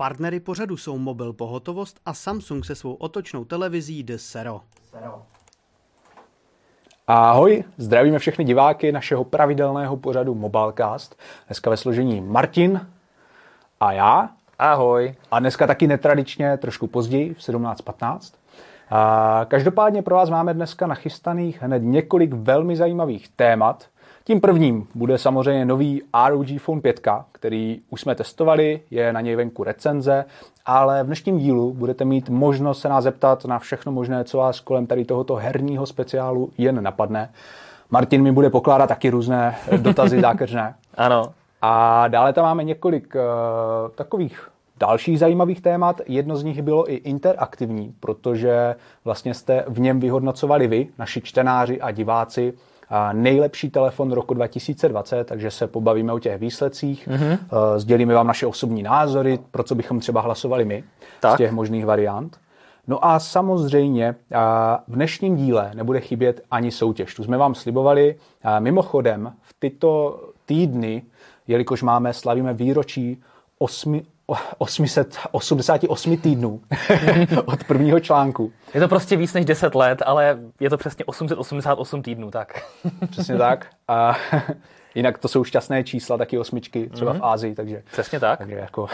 Partnery pořadu jsou Mobil Pohotovost a Samsung se svou otočnou televizí The Sero. Ahoj, zdravíme všechny diváky našeho pravidelného pořadu Mobilecast. Dneska ve složení Martin a já. Ahoj. A dneska taky netradičně, trošku později, v 17.15. A každopádně pro vás máme dneska nachystaných hned několik velmi zajímavých témat. Tím prvním bude samozřejmě nový ROG Phone 5, který už jsme testovali, je na něj venku recenze, ale v dnešním dílu budete mít možnost se nás zeptat na všechno možné, co vás kolem tady tohoto herního speciálu jen napadne. Martin mi bude pokládat taky různé dotazy zákeřné. Ano. A dále tam máme několik uh, takových dalších zajímavých témat. Jedno z nich bylo i interaktivní, protože vlastně jste v něm vyhodnocovali vy, naši čtenáři a diváci, nejlepší telefon roku 2020, takže se pobavíme o těch výsledcích, mm-hmm. sdělíme vám naše osobní názory, pro co bychom třeba hlasovali my tak. z těch možných variant. No a samozřejmě v dnešním díle nebude chybět ani soutěž. Tu jsme vám slibovali. Mimochodem, v tyto týdny, jelikož máme, slavíme výročí osmi, 888 týdnů od prvního článku. Je to prostě víc než 10 let, ale je to přesně 888 týdnů, tak. Přesně tak. A jinak to jsou šťastné čísla, taky osmičky, třeba mm-hmm. v Ázii, takže... Přesně tak. Takže jako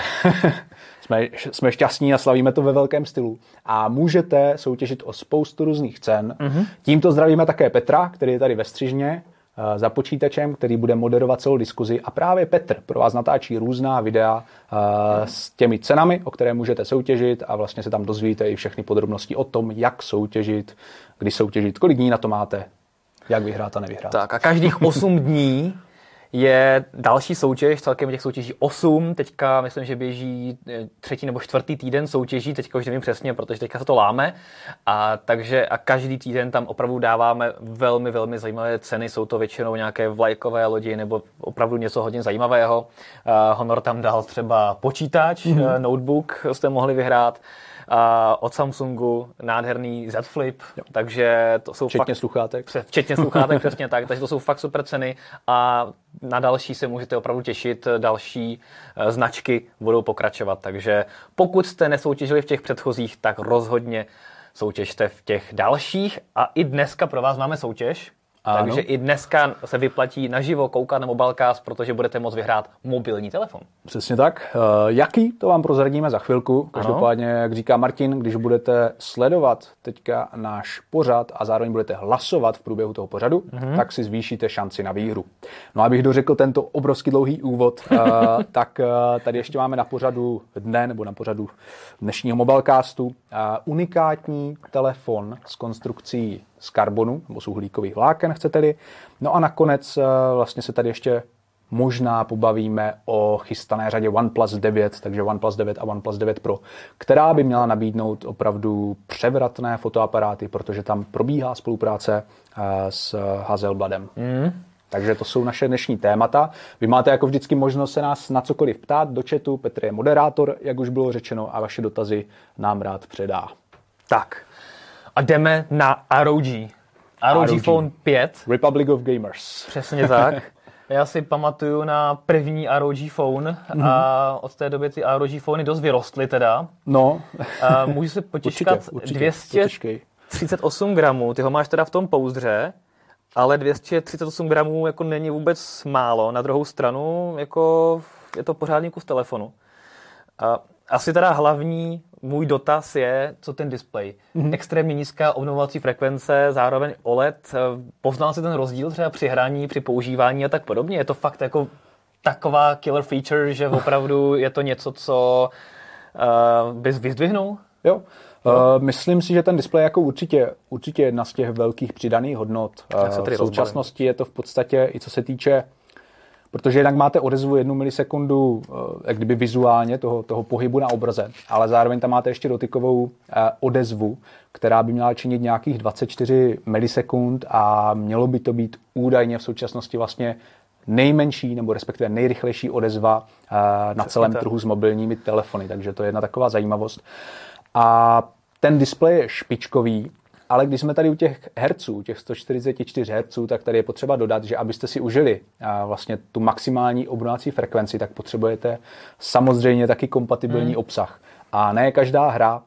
jsme, jsme šťastní a slavíme to ve velkém stylu. A můžete soutěžit o spoustu různých cen. Mm-hmm. Tímto zdravíme také Petra, který je tady ve Střižně za počítačem, který bude moderovat celou diskuzi a právě Petr pro vás natáčí různá videa eh, s těmi cenami, o které můžete soutěžit a vlastně se tam dozvíte i všechny podrobnosti o tom, jak soutěžit, kdy soutěžit, kolik dní na to máte, jak vyhrát a nevyhrát. Tak a každých 8 dní je další soutěž, celkem těch soutěží 8, teďka myslím, že běží eh, třetí nebo čtvrtý týden soutěží, teďka už nevím přesně, protože teďka se to láme, a takže a každý týden tam opravdu dáváme velmi, velmi zajímavé ceny, jsou to většinou nějaké vlajkové lodi nebo opravdu něco hodně zajímavého. Uh, Honor tam dal třeba počítač, mm-hmm. notebook jste mohli vyhrát, a od Samsungu nádherný Z Flip, jo. takže to jsou včetně fakt, sluchátek. Včetně sluchátek, přesně tak, takže to jsou fakt super ceny a na další se můžete opravdu těšit, další eh, značky budou pokračovat, takže pokud jste nesoutěžili v těch předchozích, tak rozhodně soutěžte v těch dalších a i dneska pro vás máme soutěž, ano. Takže i dneska se vyplatí naživo koukat na Mobilecast, protože budete moct vyhrát mobilní telefon. Přesně tak. Uh, jaký, to vám prozradíme za chvilku. Každopádně, ano. jak říká Martin, když budete sledovat teďka náš pořad a zároveň budete hlasovat v průběhu toho pořadu, uh-huh. tak si zvýšíte šanci na výhru. No abych dořekl tento obrovský dlouhý úvod, uh, tak uh, tady ještě máme na pořadu dne, nebo na pořadu dnešního Mobilecastu, unikátní telefon s konstrukcí z karbonu, nebo z uhlíkových vláken, chcete-li. No a nakonec eh, vlastně se tady ještě možná pobavíme o chystané řadě OnePlus 9, takže OnePlus 9 a OnePlus 9 Pro, která by měla nabídnout opravdu převratné fotoaparáty, protože tam probíhá spolupráce eh, s Hazelbladem. Mm. Takže to jsou naše dnešní témata. Vy máte jako vždycky možnost se nás na cokoliv ptát do chatu. Petr je moderátor, jak už bylo řečeno, a vaše dotazy nám rád předá. Tak, a jdeme na ROG. ROG, ROG. Phone 5. Republic of Gamers. Přesně tak. Já si pamatuju na první ROG Phone mm-hmm. a od té doby ty ROG Phony dost vyrostly teda. No. A můžu si potěškat určitě, určitě, 238 gramů, ty ho máš teda v tom pouzdře, ale 238 gramů jako není vůbec málo. Na druhou stranu jako je to pořádný kus telefonu. A asi teda hlavní můj dotaz je, co ten display. Mm-hmm. Extrémně nízká obnovovací frekvence, zároveň OLED. Poznal si ten rozdíl třeba při hraní, při používání a tak podobně? Je to fakt jako taková killer feature, že opravdu je to něco, co uh, bys vyzdvihnul? Jo. Uh, myslím si, že ten displej jako určitě, určitě jedna z těch velkých přidaných hodnot. Uh, v současnosti rozbalím. je to v podstatě, i co se týče protože jinak máte odezvu jednu milisekundu, eh, jak kdyby vizuálně toho, toho pohybu na obraze, ale zároveň tam máte ještě dotykovou eh, odezvu, která by měla činit nějakých 24 milisekund a mělo by to být údajně v současnosti vlastně nejmenší nebo respektive nejrychlejší odezva eh, na celém trhu s mobilními telefony, takže to je jedna taková zajímavost. A ten displej je špičkový, ale když jsme tady u těch herců, těch 144 herců, tak tady je potřeba dodat, že abyste si užili vlastně tu maximální obnovací frekvenci, tak potřebujete samozřejmě taky kompatibilní hmm. obsah. A ne každá hra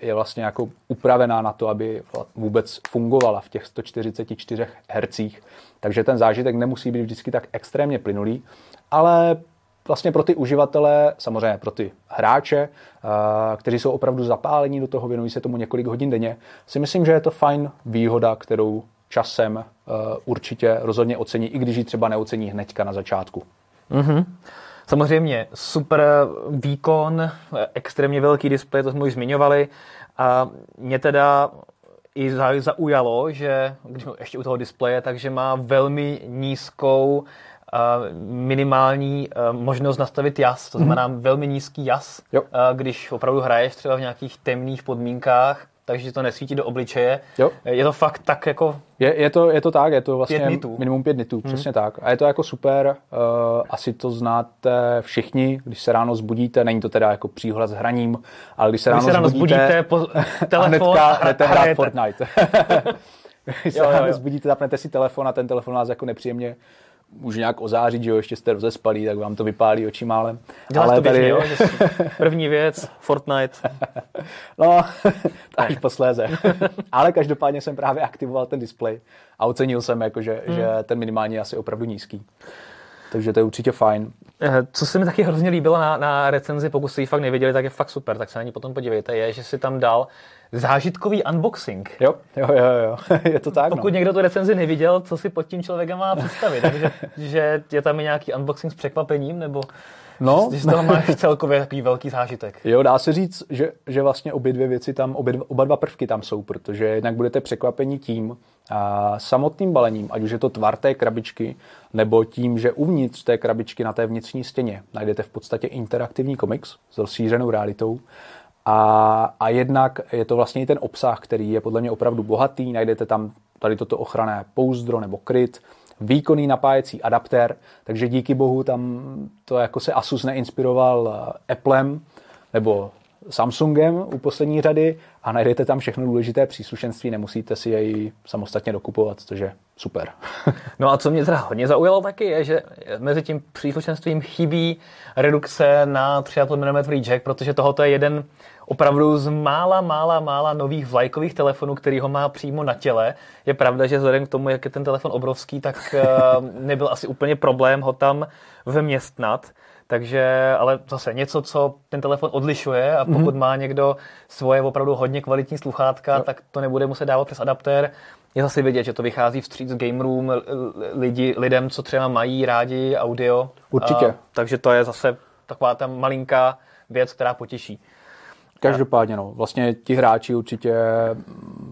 je vlastně jako upravená na to, aby vůbec fungovala v těch 144 hercích. Takže ten zážitek nemusí být vždycky tak extrémně plynulý, ale vlastně pro ty uživatele, samozřejmě pro ty hráče, kteří jsou opravdu zapálení do toho, věnují se tomu několik hodin denně, si myslím, že je to fajn výhoda, kterou časem určitě rozhodně ocení, i když ji třeba neocení hnedka na začátku. Mm-hmm. Samozřejmě super výkon, extrémně velký displej, to jsme už zmiňovali. A mě teda i zaujalo, že když ještě u toho displeje, takže má velmi nízkou minimální možnost nastavit jas, to znamená mm-hmm. velmi nízký jas, jo. když opravdu hraješ třeba v nějakých temných podmínkách, takže to nesvítí do obličeje. Jo. Je to fakt tak jako... Je, je, to, je to tak, je to vlastně pět nitů. minimum pět nitů, hmm. přesně tak. A je to jako super, uh, asi to znáte všichni, když se ráno zbudíte, není to teda jako příhled s hraním, ale když se ráno, když se ráno zbudíte, zbudíte po telefon a hnedka hrát Fortnite. když se ráno zbudíte, zapnete si telefon a ten telefon vás jako nepříjemně může nějak ozářit, že jo, ještě jste rozespalí, tak vám to vypálí oči málem. Děláš Ale to běžně, tady... jo? První věc, Fortnite. no, tak posléze. Ale každopádně jsem právě aktivoval ten display a ocenil jsem, jako, že, hmm. že ten minimální je asi opravdu nízký. Takže to je určitě fajn. Eh, co se mi taky hrozně líbilo na, na recenzi, pokud jste ji fakt neviděli, tak je fakt super, tak se na ní potom podívejte, je, že si tam dal zážitkový unboxing. Jo, jo, jo, jo. je to tak. Pokud no. někdo tu recenzi neviděl, co si pod tím člověkem má představit? Takže že je tam i nějaký unboxing s překvapením, nebo No. Že z toho máš celkově takový velký zážitek. Jo, dá se říct, že, že vlastně obě dvě věci tam, obě oba dva prvky tam jsou, protože jednak budete překvapení tím a samotným balením, ať už je to tvar té krabičky, nebo tím, že uvnitř té krabičky na té vnitřní stěně najdete v podstatě interaktivní komiks s rozšířenou realitou. A, a jednak je to vlastně i ten obsah, který je podle mě opravdu bohatý. Najdete tam tady toto ochranné pouzdro nebo kryt, výkonný napájecí adaptér, takže díky bohu tam to jako se Asus neinspiroval eh, Applem nebo Samsungem u poslední řady a najdete tam všechno důležité příslušenství, nemusíte si jej samostatně dokupovat, což je super. no a co mě teda hodně zaujalo taky je, že mezi tím příslušenstvím chybí redukce na 3,5 mm jack, protože tohoto je jeden opravdu z mála, mála, mála nových vlajkových telefonů, který ho má přímo na těle. Je pravda, že vzhledem k tomu, jak je ten telefon obrovský, tak eh, nebyl asi úplně problém ho tam vměstnat. Takže, ale zase něco, co ten telefon odlišuje a pokud mm-hmm. má někdo svoje opravdu hodně kvalitní sluchátka, no. tak to nebude muset dávat přes adaptér. Je zase vidět, že to vychází vstříc game room lidi, lidem, co třeba mají rádi audio. Určitě. A, takže to je zase taková ta malinká věc, která potěší. Každopádně, no, vlastně ti hráči určitě,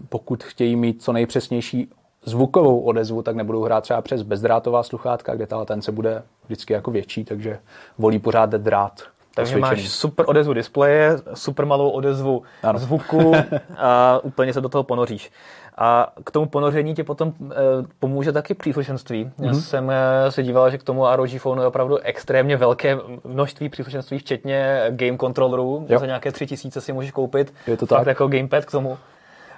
pokud chtějí mít co nejpřesnější zvukovou odezvu, tak nebudou hrát třeba přes bezdrátová sluchátka, kde ta latence bude vždycky jako větší, takže volí pořád drát. Takže máš super odezvu displeje, super malou odezvu ano. zvuku a úplně se do toho ponoříš. A k tomu ponoření ti potom e, pomůže taky příslušenství. Mm-hmm. Já mhm. jsem e, se díval, že k tomu ROG Phone je opravdu extrémně velké množství příslušenství, včetně game controllerů. Jo. Za nějaké tři tisíce si můžeš koupit. Je to tak. jako gamepad k tomu.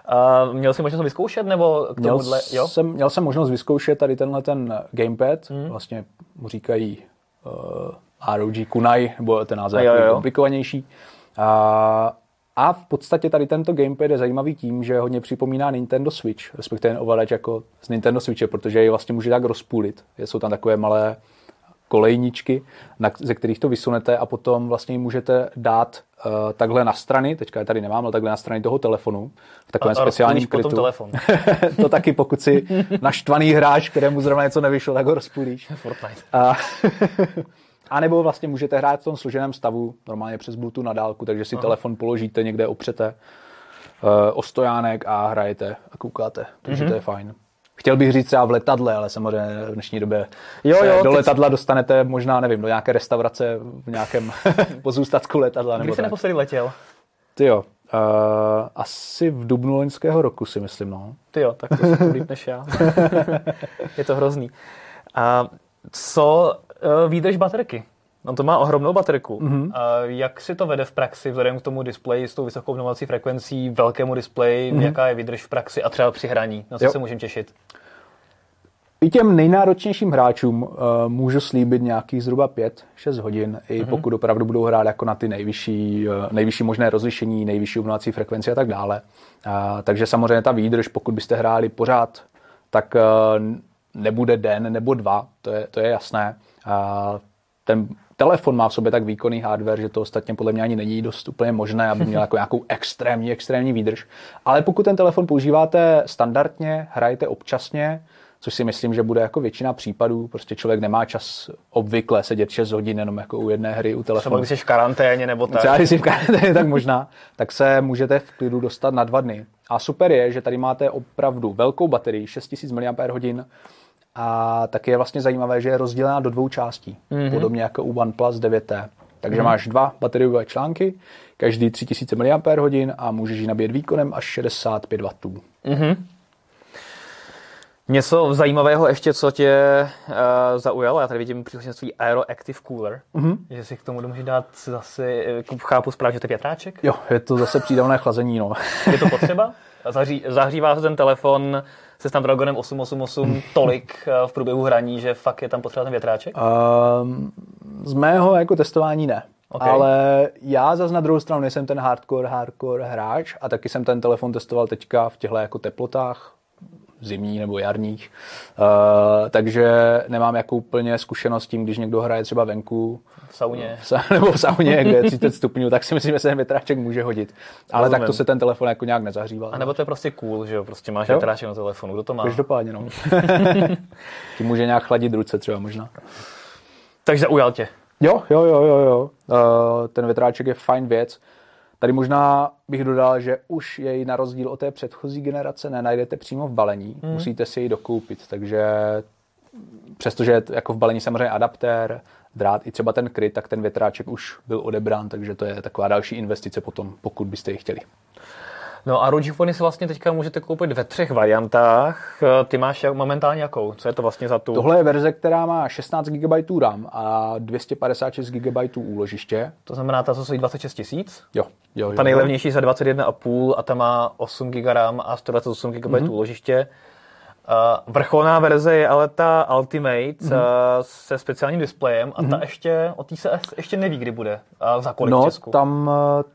A měl jsi možnost vyzkoušet, nebo k tomuhle, měl jo? Jsem, měl jsem možnost vyzkoušet tady tenhle ten gamepad, mm. vlastně mu říkají uh, ROG Kunai, nebo ten název je komplikovanější. A, a v podstatě tady tento gamepad je zajímavý tím, že hodně připomíná Nintendo Switch, respektive ovladač jako z Nintendo Switche, protože je vlastně může tak rozpůlit. Jsou tam takové malé kolejničky, na, ze kterých to vysunete a potom vlastně můžete dát uh, takhle na strany, teďka je tady nemám, ale takhle na strany toho telefonu, v takovém a, speciálním krytu. telefon. to taky, pokud si naštvaný hráč, kterému zrovna něco nevyšlo, tak ho rozpůlíš. Fortnite. A, a nebo vlastně můžete hrát v tom složeném stavu, normálně přes Bluetooth na dálku, takže si Aha. telefon položíte někde, opřete uh, o stojánek a hrajete a koukáte, takže mm-hmm. to je fajn. Chtěl bych říct třeba v letadle, ale samozřejmě v dnešní době jo, jo, do letadla teď... dostanete možná, nevím, do nějaké restaurace v nějakém pozůstatku letadla. Kdy jsi naposledy letěl? Ty jo, uh, asi v dubnu loňského roku si myslím, no. Ty jo, tak to jsi líp než já. Je to hrozný. A co uh, výdrž baterky? No to má ohromnou baterku. Mm-hmm. A jak si to vede v praxi vzhledem k tomu displeji s tou vysokou obnovací frekvencí, velkému displeji, mm-hmm. jaká je výdrž v praxi a třeba při hraní? Na co jo. se můžeme těšit? I těm nejnáročnějším hráčům uh, můžu slíbit nějakých zhruba 5-6 hodin, i mm-hmm. pokud opravdu budou hrát jako na ty nejvyšší, uh, nejvyšší možné rozlišení, nejvyšší obnovací frekvenci a tak dále. Uh, takže samozřejmě ta výdrž, pokud byste hráli pořád, tak uh, nebude den nebo dva, to je, to je jasné. Uh, ten telefon má v sobě tak výkonný hardware, že to ostatně podle mě ani není dost úplně možné, aby měl jako nějakou extrémní, extrémní výdrž. Ale pokud ten telefon používáte standardně, hrajete občasně, což si myslím, že bude jako většina případů. Prostě člověk nemá čas obvykle sedět 6 hodin jenom jako u jedné hry u telefonu. Třeba když jsi v karanténě nebo tak. Třeba když jsi v karanténě, tak možná. Tak se můžete v klidu dostat na dva dny. A super je, že tady máte opravdu velkou baterii, 6000 mAh, a taky je vlastně zajímavé, že je rozdělená do dvou částí, mm-hmm. podobně jako u OnePlus 9T. Takže mm-hmm. máš dva bateriové články, každý 3000 mAh a můžeš ji nabíjet výkonem až 65 W. Mm-hmm. Něco zajímavého ještě, co tě uh, zaujalo, já tady vidím příležitost svůj Aeroactive Cooler, mm-hmm. že si k tomu můžeš dát zase, jako chápu správně, že to je větráček? Jo, je to zase přídavné chlazení, no. je to potřeba? Zahří, zahřívá se ten telefon se Snapdragonem 888 tolik eh, v průběhu hraní, že fakt je tam potřeba ten větráček? Um, z mého jako testování ne. Okay. Ale já zase na druhou stranu nejsem ten hardcore, hardcore hráč a taky jsem ten telefon testoval teďka v těchto jako teplotách, zimní nebo jarních. Uh, takže nemám jako úplně zkušenost tím, když někdo hraje třeba venku. V sauně. V sa, nebo v sauně, kde je 30 stupňů, tak si myslím, že se ten větráček může hodit. Ale Rozumím. tak to se ten telefon jako nějak nezahřívá. A nebo to je prostě cool, že jo? Prostě máš jo? větráček na telefonu. Kdo to má? Každopádně, no. Tím může nějak chladit ruce třeba možná. Takže ujal tě. Jo, jo, jo, jo, jo. Uh, ten větráček je fajn věc. Tady možná bych dodal, že už jej na rozdíl od té předchozí generace nenajdete přímo v balení, hmm. musíte si ji dokoupit, takže přestože jako v balení samozřejmě adaptér, drát i třeba ten kryt, tak ten větráček už byl odebrán, takže to je taková další investice potom, pokud byste ji chtěli. No a ROG Phony si vlastně teďka můžete koupit ve třech variantách. Ty máš momentálně jakou? Co je to vlastně za tu? Tohle je verze, která má 16 GB RAM a 256 GB úložiště. To znamená, ta co stojí 26 tisíc? Jo, jo, jo. Ta nejlevnější za 21,5 a ta má 8 GB RAM a 128 GB mm-hmm. úložiště. Uh, vrcholná verze je ale ta Ultimate mm-hmm. uh, se speciálním displejem a mm-hmm. ta mhm. ještě, o té se ještě neví, kdy bude, uh, za kolik no, v Česku. Tam,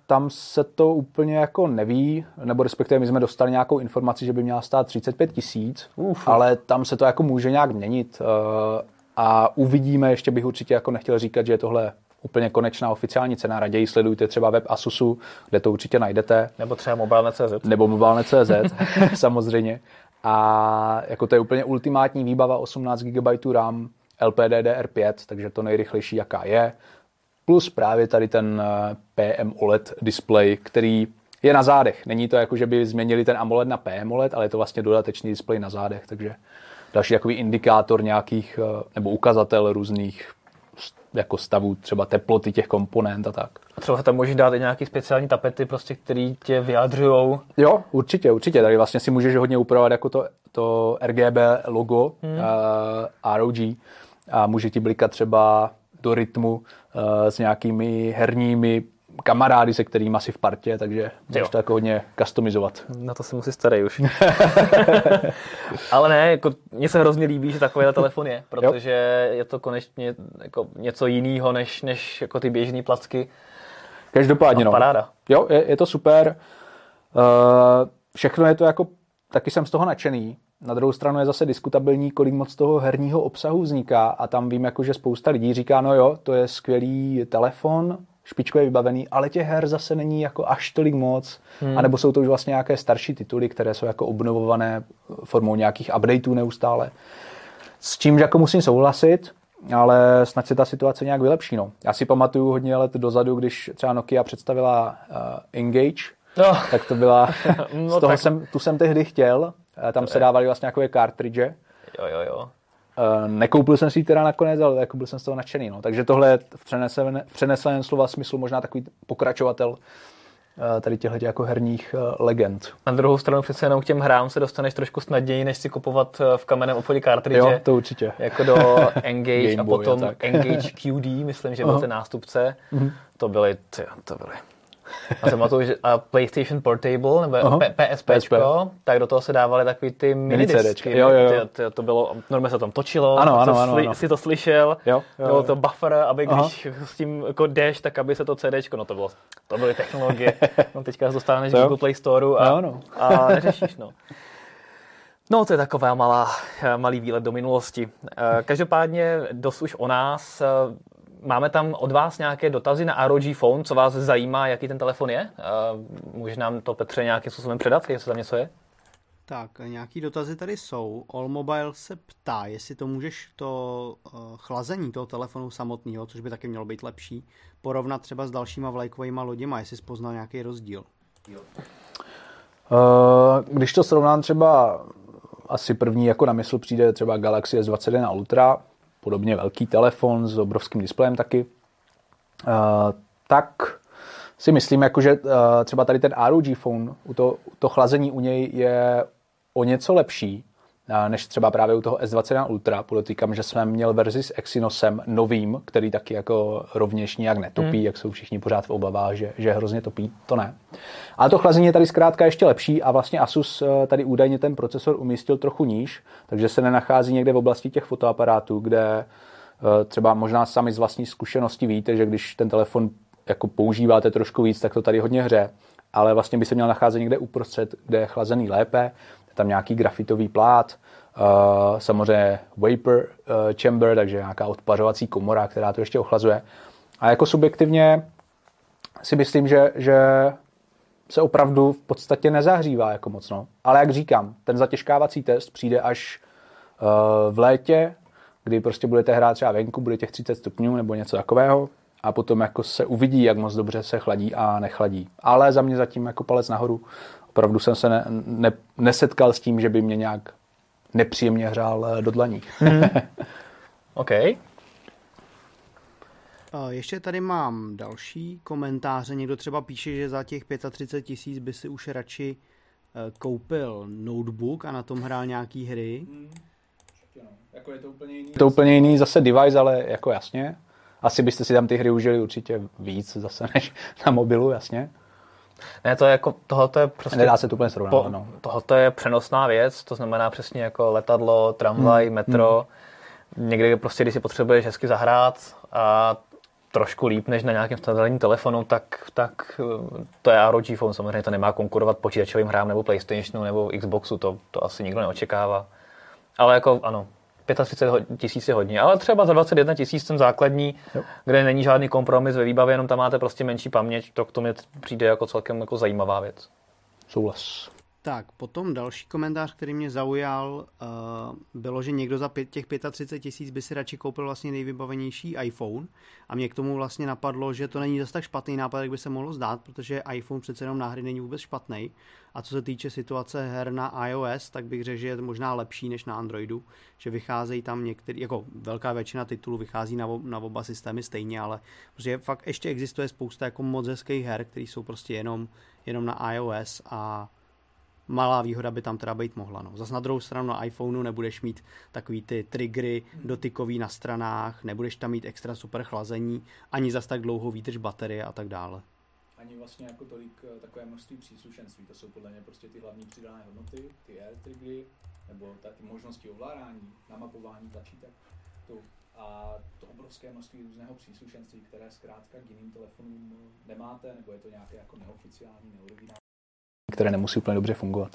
tam se to úplně jako neví, nebo respektive my jsme dostali nějakou informaci, že by měla stát 35 tisíc, ale tam se to jako může nějak měnit uh, a uvidíme, ještě bych určitě jako nechtěl říkat, že je tohle úplně konečná oficiální cena. Raději sledujte třeba web Asusu, kde to určitě najdete. Nebo třeba mobilne.cz. Nebo mobilne.cz, samozřejmě. A jako to je úplně ultimátní výbava 18 GB RAM, LPDDR5, takže to nejrychlejší, jaká je. Plus právě tady ten eh, PM OLED display, který je na zádech. Není to jako, že by změnili ten AMOLED na PM OLED, ale je to vlastně dodatečný display na zádech, takže další takový indikátor nějakých, eh, nebo ukazatel různých jako stavu třeba teploty těch komponent a tak. A třeba tam můžeš dát i nějaký speciální tapety, prostě, které tě vyjadřují. Jo, určitě, určitě. Tady vlastně si můžeš hodně upravovat jako to, to RGB logo hmm. uh, ROG a může ti blikat třeba do rytmu uh, s nějakými herními kamarády, se kterými asi v partě, takže můžeš to jako hodně customizovat. Na to se musí starej už. Ale ne, jako, mně se hrozně líbí, že takovýhle telefon je, protože jo. je to konečně jako něco jiného, než, než jako ty běžné placky. Každopádně, no. Paráda. Jo, je, je to super. Uh, všechno je to jako, taky jsem z toho nadšený. Na druhou stranu je zase diskutabilní, kolik moc toho herního obsahu vzniká a tam vím, jako, že spousta lidí říká, no jo, to je skvělý telefon, špičkově vybavený, ale těch her zase není jako až tolik moc, hmm. anebo jsou to už vlastně nějaké starší tituly, které jsou jako obnovované formou nějakých updateů neustále. S čím jako musím souhlasit, ale snad se ta situace nějak vylepší. No. Já si pamatuju hodně let dozadu, když třeba Nokia představila uh, Engage, no. tak to byla, no, z toho tak... jsem, tu jsem tehdy chtěl, tam to se dávaly vlastně takové cartridge. Jo, jo, jo. Uh, nekoupil jsem si ji teda nakonec, ale jako byl jsem z toho nadšený. No. Takže tohle je v přeneseném, v přeneseném slova smyslu možná takový pokračovatel tady těchto jako herních legend. Na druhou stranu přece jenom k těm hrám se dostaneš trošku snadněji, než si kupovat v kamenném obchodě cartridge. Jo, to určitě. Jako do Engage a potom a Engage QD, myslím, že byl ten nástupce. Mm-hmm. To byly, ty, to byly a pamatuju, že a PlayStation Portable, nebo. PSP, tak do toho se dávaly takový ty mini disky. Jo, jo, jo. To, to bylo, normálně se tam točilo, ano, ano, ano, sli, ano. si to slyšel, jo, jo, bylo to buffer, aby když uh-huh. s tím jako jdeš, tak aby se to CD, no to bylo, to byly technologie. No teďka dostaneš do Google Play Store a, no, no. a neřešíš, no. No, to je taková malá, malý výlet do minulosti. Eh, každopádně dost už o nás. Eh, Máme tam od vás nějaké dotazy na ROG Phone, co vás zajímá, jaký ten telefon je? Může nám to Petře nějakým způsobem předat, jestli tam něco je? Tak, nějaký dotazy tady jsou. All Mobile se ptá, jestli to můžeš to uh, chlazení toho telefonu samotného, což by taky mělo být lepší, porovnat třeba s dalšíma vlajkovými loděma, jestli poznal nějaký rozdíl. Jo. Uh, když to srovnám třeba asi první jako na mysl přijde třeba Galaxy S21 Ultra, podobně velký telefon s obrovským displejem taky, uh, tak si myslím, jako, že uh, třeba tady ten ROG phone, to, to chlazení u něj je o něco lepší, než třeba právě u toho S21 Ultra. Podotýkám, že jsme měl verzi s Exynosem novým, který taky jako rovněž nijak netopí, hmm. jak jsou všichni pořád v obavách, že, že hrozně topí. To ne. Ale to chlazení je tady zkrátka ještě lepší a vlastně Asus tady údajně ten procesor umístil trochu níž, takže se nenachází někde v oblasti těch fotoaparátů, kde třeba možná sami z vlastní zkušenosti víte, že když ten telefon jako používáte trošku víc, tak to tady hodně hře, ale vlastně by se měl nacházet někde uprostřed, kde je chlazený lépe, tam nějaký grafitový plát, uh, samozřejmě vapor uh, chamber, takže nějaká odpařovací komora, která to ještě ochlazuje. A jako subjektivně si myslím, že, že se opravdu v podstatě nezahřívá jako moc. No. Ale jak říkám, ten zatěžkávací test přijde až uh, v létě, kdy prostě budete hrát třeba venku, bude těch 30 stupňů nebo něco takového a potom jako se uvidí, jak moc dobře se chladí a nechladí. Ale za mě zatím jako palec nahoru. Opravdu jsem se ne, ne, nesetkal s tím, že by mě nějak nepříjemně hřál eh, do dlaní. Mm. OK. Ještě tady mám další komentáře. Někdo třeba píše, že za těch 35 tisíc by si už radši eh, koupil notebook a na tom hrál nějaký hry. Mm. Jako je to úplně jiný. Je to úplně jiný zase device, ale jako jasně. Asi byste si tam ty hry užili určitě víc zase než na mobilu, jasně. Ne, to je jako, tohoto je prostě... Nedá se to úplně srovnat, po, no. Tohoto je přenosná věc, to znamená přesně jako letadlo, tramvaj, hmm. metro. Hmm. Někdy prostě, když si potřebuješ hezky zahrát a trošku líp než na nějakém standardním telefonu, tak, tak to je ROG phone, samozřejmě to nemá konkurovat počítačovým hrám nebo PlayStationu nebo Xboxu, to, to asi nikdo neočekává. Ale jako ano, 35 tisíc je hodně, ale třeba za 21 tisíc ten základní, jo. kde není žádný kompromis ve výbavě, jenom tam máte prostě menší paměť, to k tomu přijde jako celkem jako zajímavá věc. Souhlas. Tak, potom další komentář, který mě zaujal, uh, bylo, že někdo za pět, těch 35 tisíc by si radši koupil vlastně nejvybavenější iPhone a mě k tomu vlastně napadlo, že to není zase tak špatný nápad, jak by se mohlo zdát, protože iPhone přece jenom na hry není vůbec špatný. A co se týče situace her na iOS, tak bych řekl, že je možná lepší než na Androidu, že vycházejí tam některý, jako velká většina titulů vychází na, na oba systémy stejně, ale protože fakt ještě existuje spousta jako moc hezkých her, které jsou prostě jenom, jenom na iOS a malá výhoda by tam teda být mohla. No. Zas na druhou stranu na iPhoneu nebudeš mít takový ty triggery dotykový na stranách, nebudeš tam mít extra super chlazení, ani zas tak dlouho výdrž baterie a tak dále. Ani vlastně jako tolik eh, takové množství příslušenství. To jsou podle mě prostě ty hlavní přidané hodnoty, ty air triggery, nebo ty možnosti ovládání, namapování tlačítek. Tu. A to obrovské množství různého příslušenství, které zkrátka k jiným telefonům nemáte, nebo je to nějaké jako neoficiální, neoriginální které nemusí úplně dobře fungovat.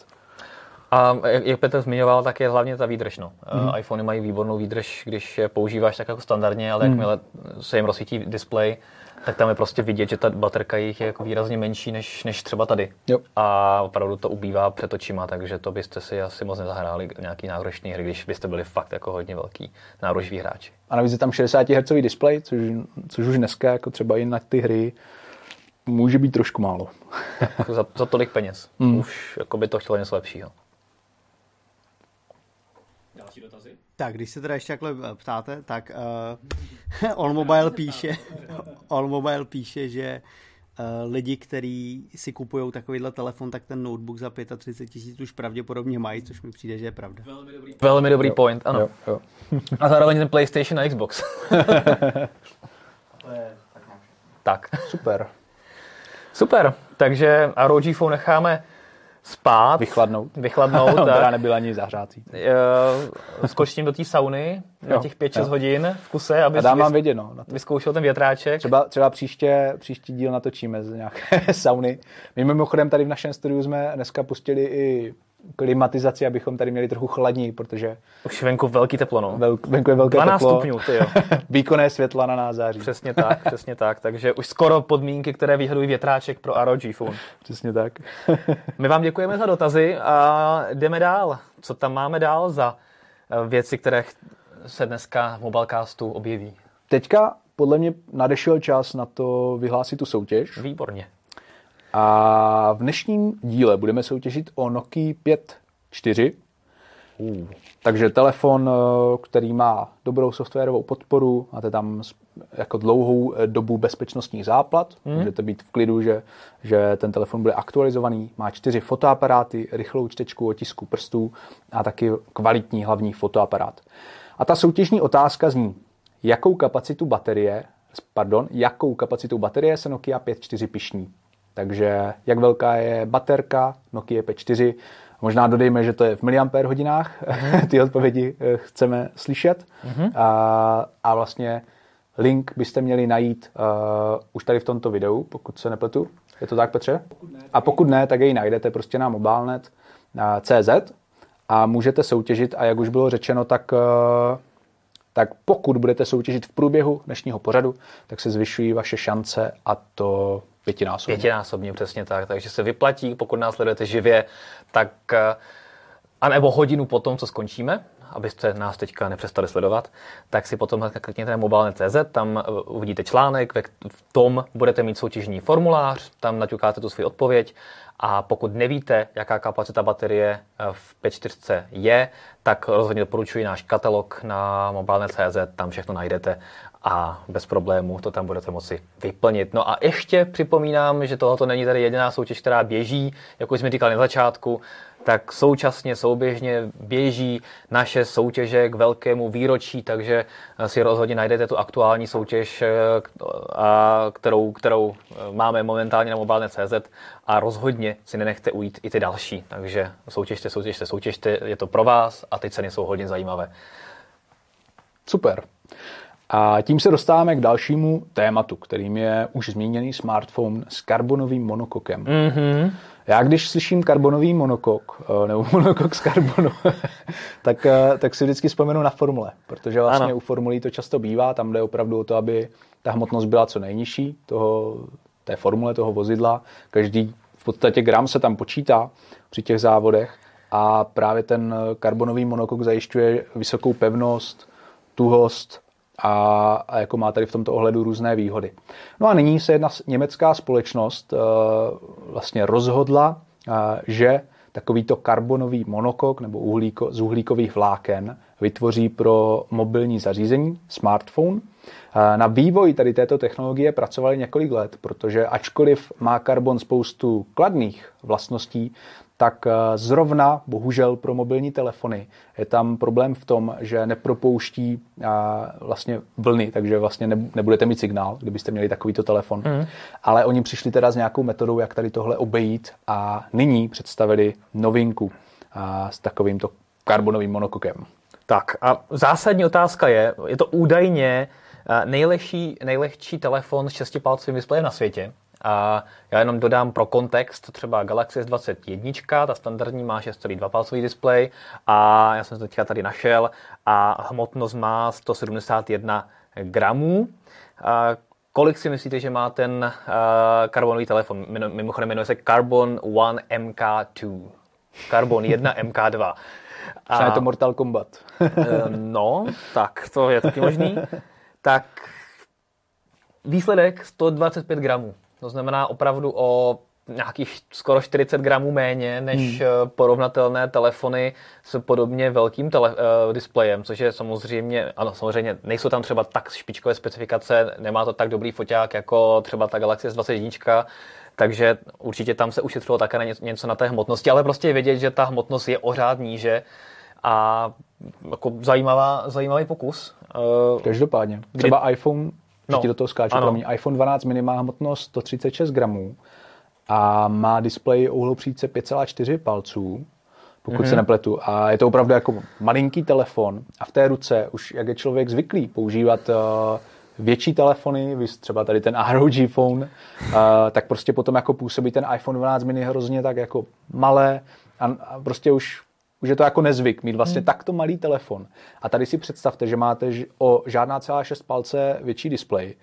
A jak Petr zmiňoval, tak je hlavně ta výdrž. No. Mm. iPhony mají výbornou výdrž, když je používáš tak jako standardně, ale mm. jakmile se jim rozsvítí displej, tak tam je prostě vidět, že ta baterka jich je jako výrazně menší než, než třeba tady. Jo. A opravdu to ubývá před očima, takže to byste si asi moc nezahráli nějaký náročný hry, když byste byli fakt jako hodně velký náročný hráči. A navíc je tam 60 Hz displej, což, což už dneska jako třeba i na ty hry může být trošku málo. za, za tolik peněz. Hmm. Už jako by to chtělo něco lepšího. Další dotazy? Tak, když se teda ještě takhle eh, ptáte, tak uh, All Mobile píše, All Mobile píše, že lidi, kteří si kupují takovýhle telefon, tak ten notebook za 35 tisíc už pravděpodobně mají, což mi přijde, že je pravda. Velmi dobrý, Velmi dobrý jo, point, ano. Jo, jo. a zároveň ten PlayStation a Xbox. tak. Super. Super, takže ROG Phone necháme spát. Vychladnout. Vychladnout. tak. nebyla ani zahřátý. Skočím do té sauny na těch 5-6 hodin v kuse, aby dám vám vědět, no, vyzkoušel ten větráček. Třeba, třeba příště, příští díl natočíme z nějaké sauny. My mimochodem tady v našem studiu jsme dneska pustili i klimatizaci, abychom tady měli trochu chladní, protože... Už venku velký teplo, no. Vel, venku je velké 12 teplo. stupňů, ty jo. Výkonné světla na nás září. Přesně tak, přesně tak. Takže už skoro podmínky, které vyhadují větráček pro ROG Phone. Přesně tak. My vám děkujeme za dotazy a jdeme dál. Co tam máme dál za eh, věci, které se dneska v Mobilecastu objeví? Teďka podle mě nadešel čas na to vyhlásit tu soutěž. Výborně. A v dnešním díle budeme soutěžit o Nokia 5.4. Uh. Takže telefon, eh, který má dobrou softwarovou podporu, máte tam jako dlouhou eh, dobu bezpečnostních záplat, hmm. můžete být v klidu, že, že ten telefon bude aktualizovaný, má čtyři fotoaparáty, rychlou čtečku otisku prstů a taky kvalitní hlavní fotoaparát. A ta soutěžní otázka zní, jakou kapacitu baterie, pardon, jakou kapacitu baterie se Nokia 5.4 pišní. Takže jak velká je baterka Nokia P4, Možná dodejme, že to je v miliampér hodinách. Mm-hmm. Ty odpovědi eh, chceme slyšet. Mm-hmm. A, a vlastně link byste měli najít uh, už tady v tomto videu, pokud se nepletu. Je to tak, Petře? Pokud ne, a pokud ne, tak jej najdete prostě na mobilenet na CZ a můžete soutěžit a jak už bylo řečeno, tak uh, tak pokud budete soutěžit v průběhu dnešního pořadu, tak se zvyšují vaše šance a to pětinásobně. Pětinásobně, přesně tak. Takže se vyplatí, pokud nás sledujete živě, tak eh, a nebo hodinu potom, co skončíme, abyste nás teďka nepřestali sledovat, tak si potom klikněte na mobilne.cz, tam eh, uvidíte článek, v tom budete mít soutěžní formulář, tam naťukáte tu svou odpověď a pokud nevíte, jaká kapacita baterie eh, v P4 je, tak rozhodně doporučuji náš katalog na mobilne.cz, tam všechno najdete a bez problémů to tam budete moci vyplnit. No a ještě připomínám, že tohoto není tady jediná soutěž, která běží, jak jsme říkali na začátku, tak současně, souběžně běží naše soutěže k velkému výročí, takže si rozhodně najdete tu aktuální soutěž, eh, kterou, kterou eh, máme momentálně na mobilne.cz a rozhodně si nenechte ujít i ty další. Takže soutěžte, soutěžte, soutěžte, je to pro vás a ty ceny jsou hodně zajímavé. Super. A tím se dostáváme k dalšímu tématu, kterým je už zmíněný smartphone s karbonovým monokokem. Mm-hmm. Já když slyším karbonový monokok, eh, nebo monokok z karbonu, tak, eh, tak si vždycky vzpomenu na formule, protože vlastně ano. u formulí to často bývá, tam jde opravdu o to, aby ta hmotnost byla co nejnižší toho, té formule toho vozidla. Každý v podstatě gram se tam počítá při těch závodech a právě ten karbonový monokok zajišťuje vysokou pevnost, tuhost a, a jako má tady v tomto ohledu různé výhody. No a nyní se jedna německá společnost uh, vlastně rozhodla, uh, že takovýto karbonový monokok nebo uhlíko, z uhlíkových vláken vytvoří pro mobilní zařízení, smartphone. Na vývoj tady této technologie pracovali několik let, protože ačkoliv má karbon spoustu kladných vlastností, tak eh, zrovna, bohužel pro mobilní telefony, je tam problém v tom, že nepropouští eh, vlastně vlny, takže vlastně nebudete mít signál, kdybyste měli takovýto telefon. Mm. Ale oni přišli teda s nějakou metodou, jak tady tohle obejít a nyní představili novinku eh, s takovýmto karbonovým monokokem. Tak a zásadní otázka je, je to údajně nejlehčí, nejlehčí telefon s šestipalcovým displejem na světě. A já jenom dodám pro kontext, třeba Galaxy S21, ta standardní má 6,2 palcový displej a já jsem to teďka tady našel a hmotnost má 171 gramů. A kolik si myslíte, že má ten uh, karbonový telefon? Mimochodem jmenuje se Carbon One MK2. Carbon 1 MK2. A, je to Mortal Kombat. Eh, no, tak to je taky možný. Tak výsledek 125 gramů. To znamená opravdu o nějakých skoro 40 gramů méně než hmm. Eh, porovnatelné telefony s podobně velkým tele, uh, displejem, což je samozřejmě, ano, samozřejmě nejsou tam třeba tak špičkové specifikace, nemá to tak dobrý foťák jako třeba ta Galaxy S21, takže určitě tam se ušetřilo také na něco na té hmotnosti, ale prostě je vědět, že ta hmotnost je ořád níže a jako zajímavá, zajímavý pokus. Každopádně. Třeba kdy... iPhone no. ti do toho skáču, promiň, iPhone 12 mini má hmotnost 136 gramů a má displej úhlopříčce 5,4 palců, pokud mm-hmm. se mhm. nepletu. A je to opravdu jako malinký telefon a v té ruce už, jak je člověk zvyklý používat uh, větší telefony, třeba tady ten ROG phone, uh, tak prostě potom jako působí ten iPhone 12 mini hrozně tak jako malé a, a prostě už už je to jako nezvyk mít vlastně hmm. takto malý telefon. A tady si představte, že máte o žádná celá 6 palce větší displej,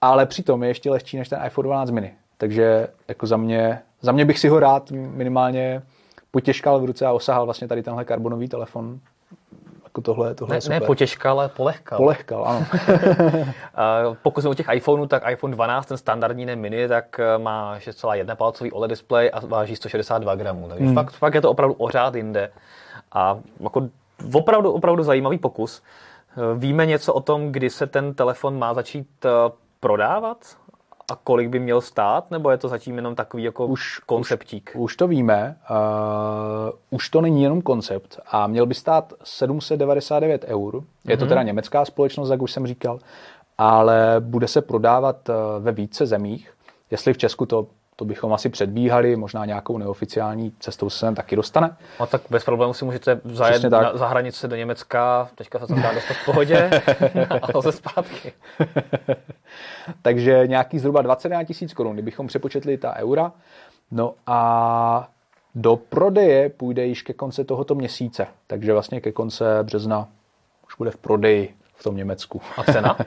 ale přitom je ještě lehčí než ten iPhone 12 mini. Takže jako za mě, za mě bych si ho rád minimálně potěžkal v ruce a osahal vlastně tady tenhle karbonový telefon. Jako tohle, tohle ne, super. ne potěžkal, ale polehkal. Polehkal, ano. Pokud jsme u těch iPhoneů, tak iPhone 12, ten standardní, ne mini, tak eh, má 6,1 palcový OLED display a váží 162 gramů. Takže hmm. fakt, fakt je to opravdu ořád jinde. A jako opravdu, opravdu zajímavý pokus. Eh, víme něco o tom, kdy se ten telefon má začít eh, prodávat? A kolik by měl stát, nebo je to zatím jenom takový jako už, konceptík? Už, už to víme, uh, už to není jenom koncept a měl by stát 799 eur. Je mm-hmm. to mhm. teda německá společnost, jak už jsem říkal, ale bude se prodávat uh, ve více zemích. Jestli v Česku to to bychom asi předbíhali, možná nějakou neoficiální cestou se sem taky dostane. No tak bez problémů si můžete zajet na, za hranici do Německa, teďka se tam dá dostat v pohodě a se zpátky. Takže nějaký zhruba 21 tisíc korun, kdybychom přepočetli ta eura. No a do prodeje půjde již ke konci tohoto měsíce, takže vlastně ke konce března už bude v prodeji v tom Německu. A cena?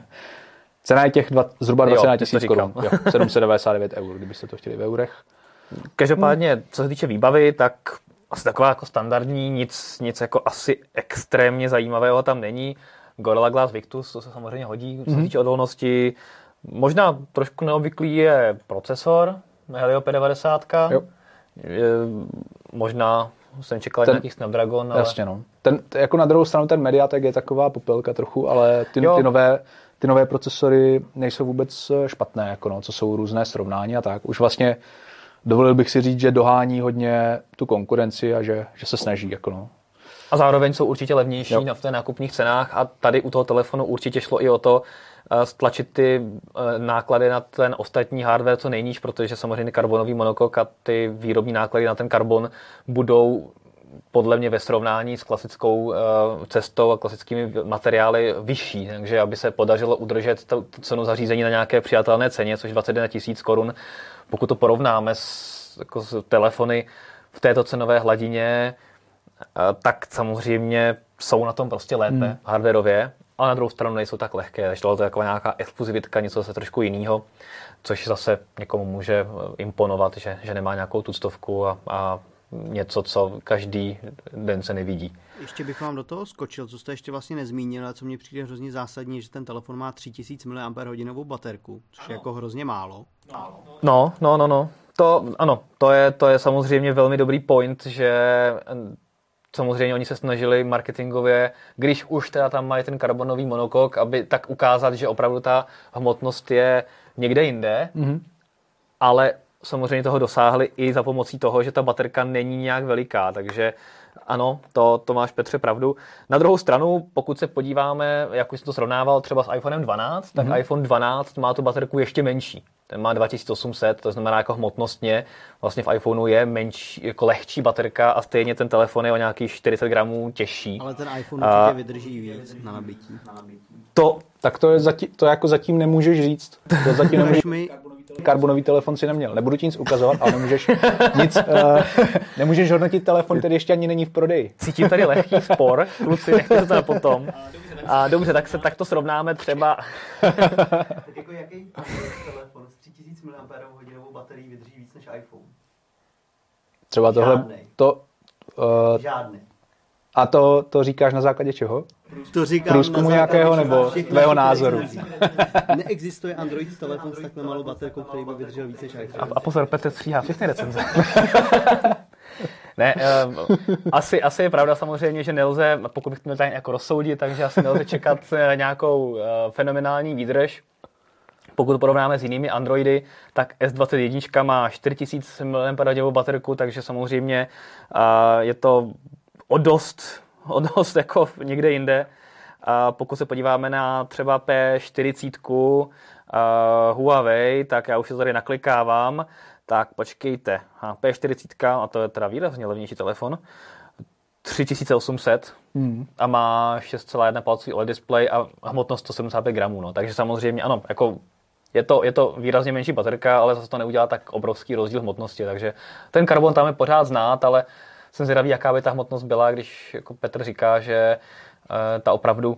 Cena je těch dva, zhruba 20 tisíc korun. 799 eur, kdybyste to chtěli v eurech. Každopádně, co se týče výbavy, tak asi taková jako standardní, nic, nic jako asi extrémně zajímavého tam není. Gorilla Glass Victus, to se samozřejmě hodí, co se mhm. týče odolnosti. Možná trošku neobvyklý je procesor Helio P90. Jo. Je, možná jsem čekal ten, nějaký Snapdragon. Ale... Jasně, no. Ten, jako na druhou stranu ten Mediatek je taková popelka trochu, ale ty, ty nové ty nové procesory nejsou vůbec eh, špatné, jako no, co jsou různé srovnání a tak. Už vlastně dovolil bych si říct, že dohání hodně tu konkurenci a že, že se snaží. Jako no. A zároveň jsou určitě levnější jo. v té nákupních cenách a tady u toho telefonu určitě šlo i o to, eh, stlačit ty eh, náklady na ten ostatní hardware co nejníž, protože samozřejmě karbonový monokok a ty výrobní náklady na ten karbon budou podle mě ve srovnání s klasickou eh, cestou a klasickými materiály vyšší. Takže aby se podařilo udržet tu cenu zařízení na nějaké přijatelné ceně, což 21 tisíc korun, pokud to porovnáme s, jako s telefony v této cenové hladině, eh, tak samozřejmě jsou na tom prostě lépe hmm. hardwareově, ale na druhou stranu nejsou tak lehké, takže tohle je taková nějaká exkluzivitka, něco zase trošku jiného, což zase někomu může eh, imponovat, že, že nemá nějakou tuctovku a, a něco, co každý den se nevidí. Ještě bych vám do toho skočil, co jste ještě vlastně nezmínil, a co mě přijde hrozně zásadní, že ten telefon má 3000 mAh baterku, což je jako hrozně málo. No, no, no, no. To, ano, to je, to je samozřejmě velmi dobrý point, že samozřejmě oni se snažili marketingově, když už teda tam mají ten karbonový monokok, aby tak ukázat, že opravdu ta hmotnost je někde jinde, mm-hmm. ale samozřejmě toho dosáhli i za pomocí toho, že ta baterka není nějak veliká, takže ano, to, to máš Petře pravdu. Na druhou stranu, pokud se podíváme, jak už jsem to srovnával třeba s iPhonem 12, tak mm-hmm. iPhone 12 má tu baterku ještě menší. Ten má 2800, to znamená jako hmotnostně, vlastně v iPhoneu je menší, jako lehčí baterka a stejně ten telefon je o nějakých 40 gramů těžší. Ale ten iPhone určitě vydrží víc na nabití. To, tak to, je zatím, to jako zatím nemůžeš říct. To zatím nemůžeš... mi karbonový telefon si neměl. Nebudu ti nic ukazovat, ale nemůžeš nic, uh, nemůžeš hodnotit telefon, který ještě ani není v prodeji. Cítím tady lehký spor, kluci, nechte to tam potom. A dobře, tak se takto srovnáme třeba. tak jako jaký telefon s 3000 mAh baterií vydrží víc než iPhone? Třeba tohle, Žádnej. to... Uh, Žádný. A to, to říkáš na základě čeho? To říkám průzkumu nějakého nebo tvého názoru? Neexistuje Android telefon s takhle malou baterkou, který by vydržel více než. A, a pozor, Petr stříhá všechny recenze. ne, uh, asi, asi je pravda samozřejmě, že nelze, pokud bych to měl tady jako rozsoudit, takže asi nelze čekat eh, nějakou uh, fenomenální výdrž. Pokud to porovnáme s jinými Androidy, tak S21 má 4000 mAh baterku, takže samozřejmě uh, je to o dost, o dost jako někde jinde. A pokud se podíváme na třeba P40 uh, Huawei, tak já už se tady naklikávám, tak počkejte, P40, a to je teda výrazně levnější telefon, 3800 hmm. a má 6,1 palcový OLED display a hmotnost 175 gramů. No. Takže samozřejmě ano, jako je to, je to výrazně menší baterka, ale zase to neudělá tak obrovský rozdíl hmotnosti. Takže ten karbon tam je pořád znát, ale jsem zvědavý, jaká by ta hmotnost byla, když jako Petr říká, že uh, ta opravdu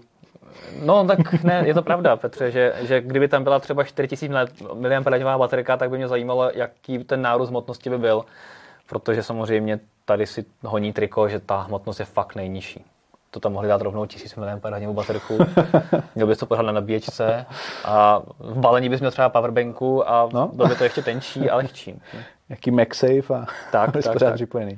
No, tak ne, je to pravda, Petře, že, že kdyby tam byla třeba 4000 mAh baterka, tak by mě zajímalo, jaký ten nárůst hmotnosti by byl, protože samozřejmě tady si honí triko, že ta hmotnost je fakt nejnižší. To tam mohli dát rovnou 1000 mAh baterku, měl bys to pořád na nabíječce a v balení bys měl třeba powerbanku a no? byl by to ještě tenčí a lehčí. Jaký MagSafe a tak, tak, pořád tak. připojený.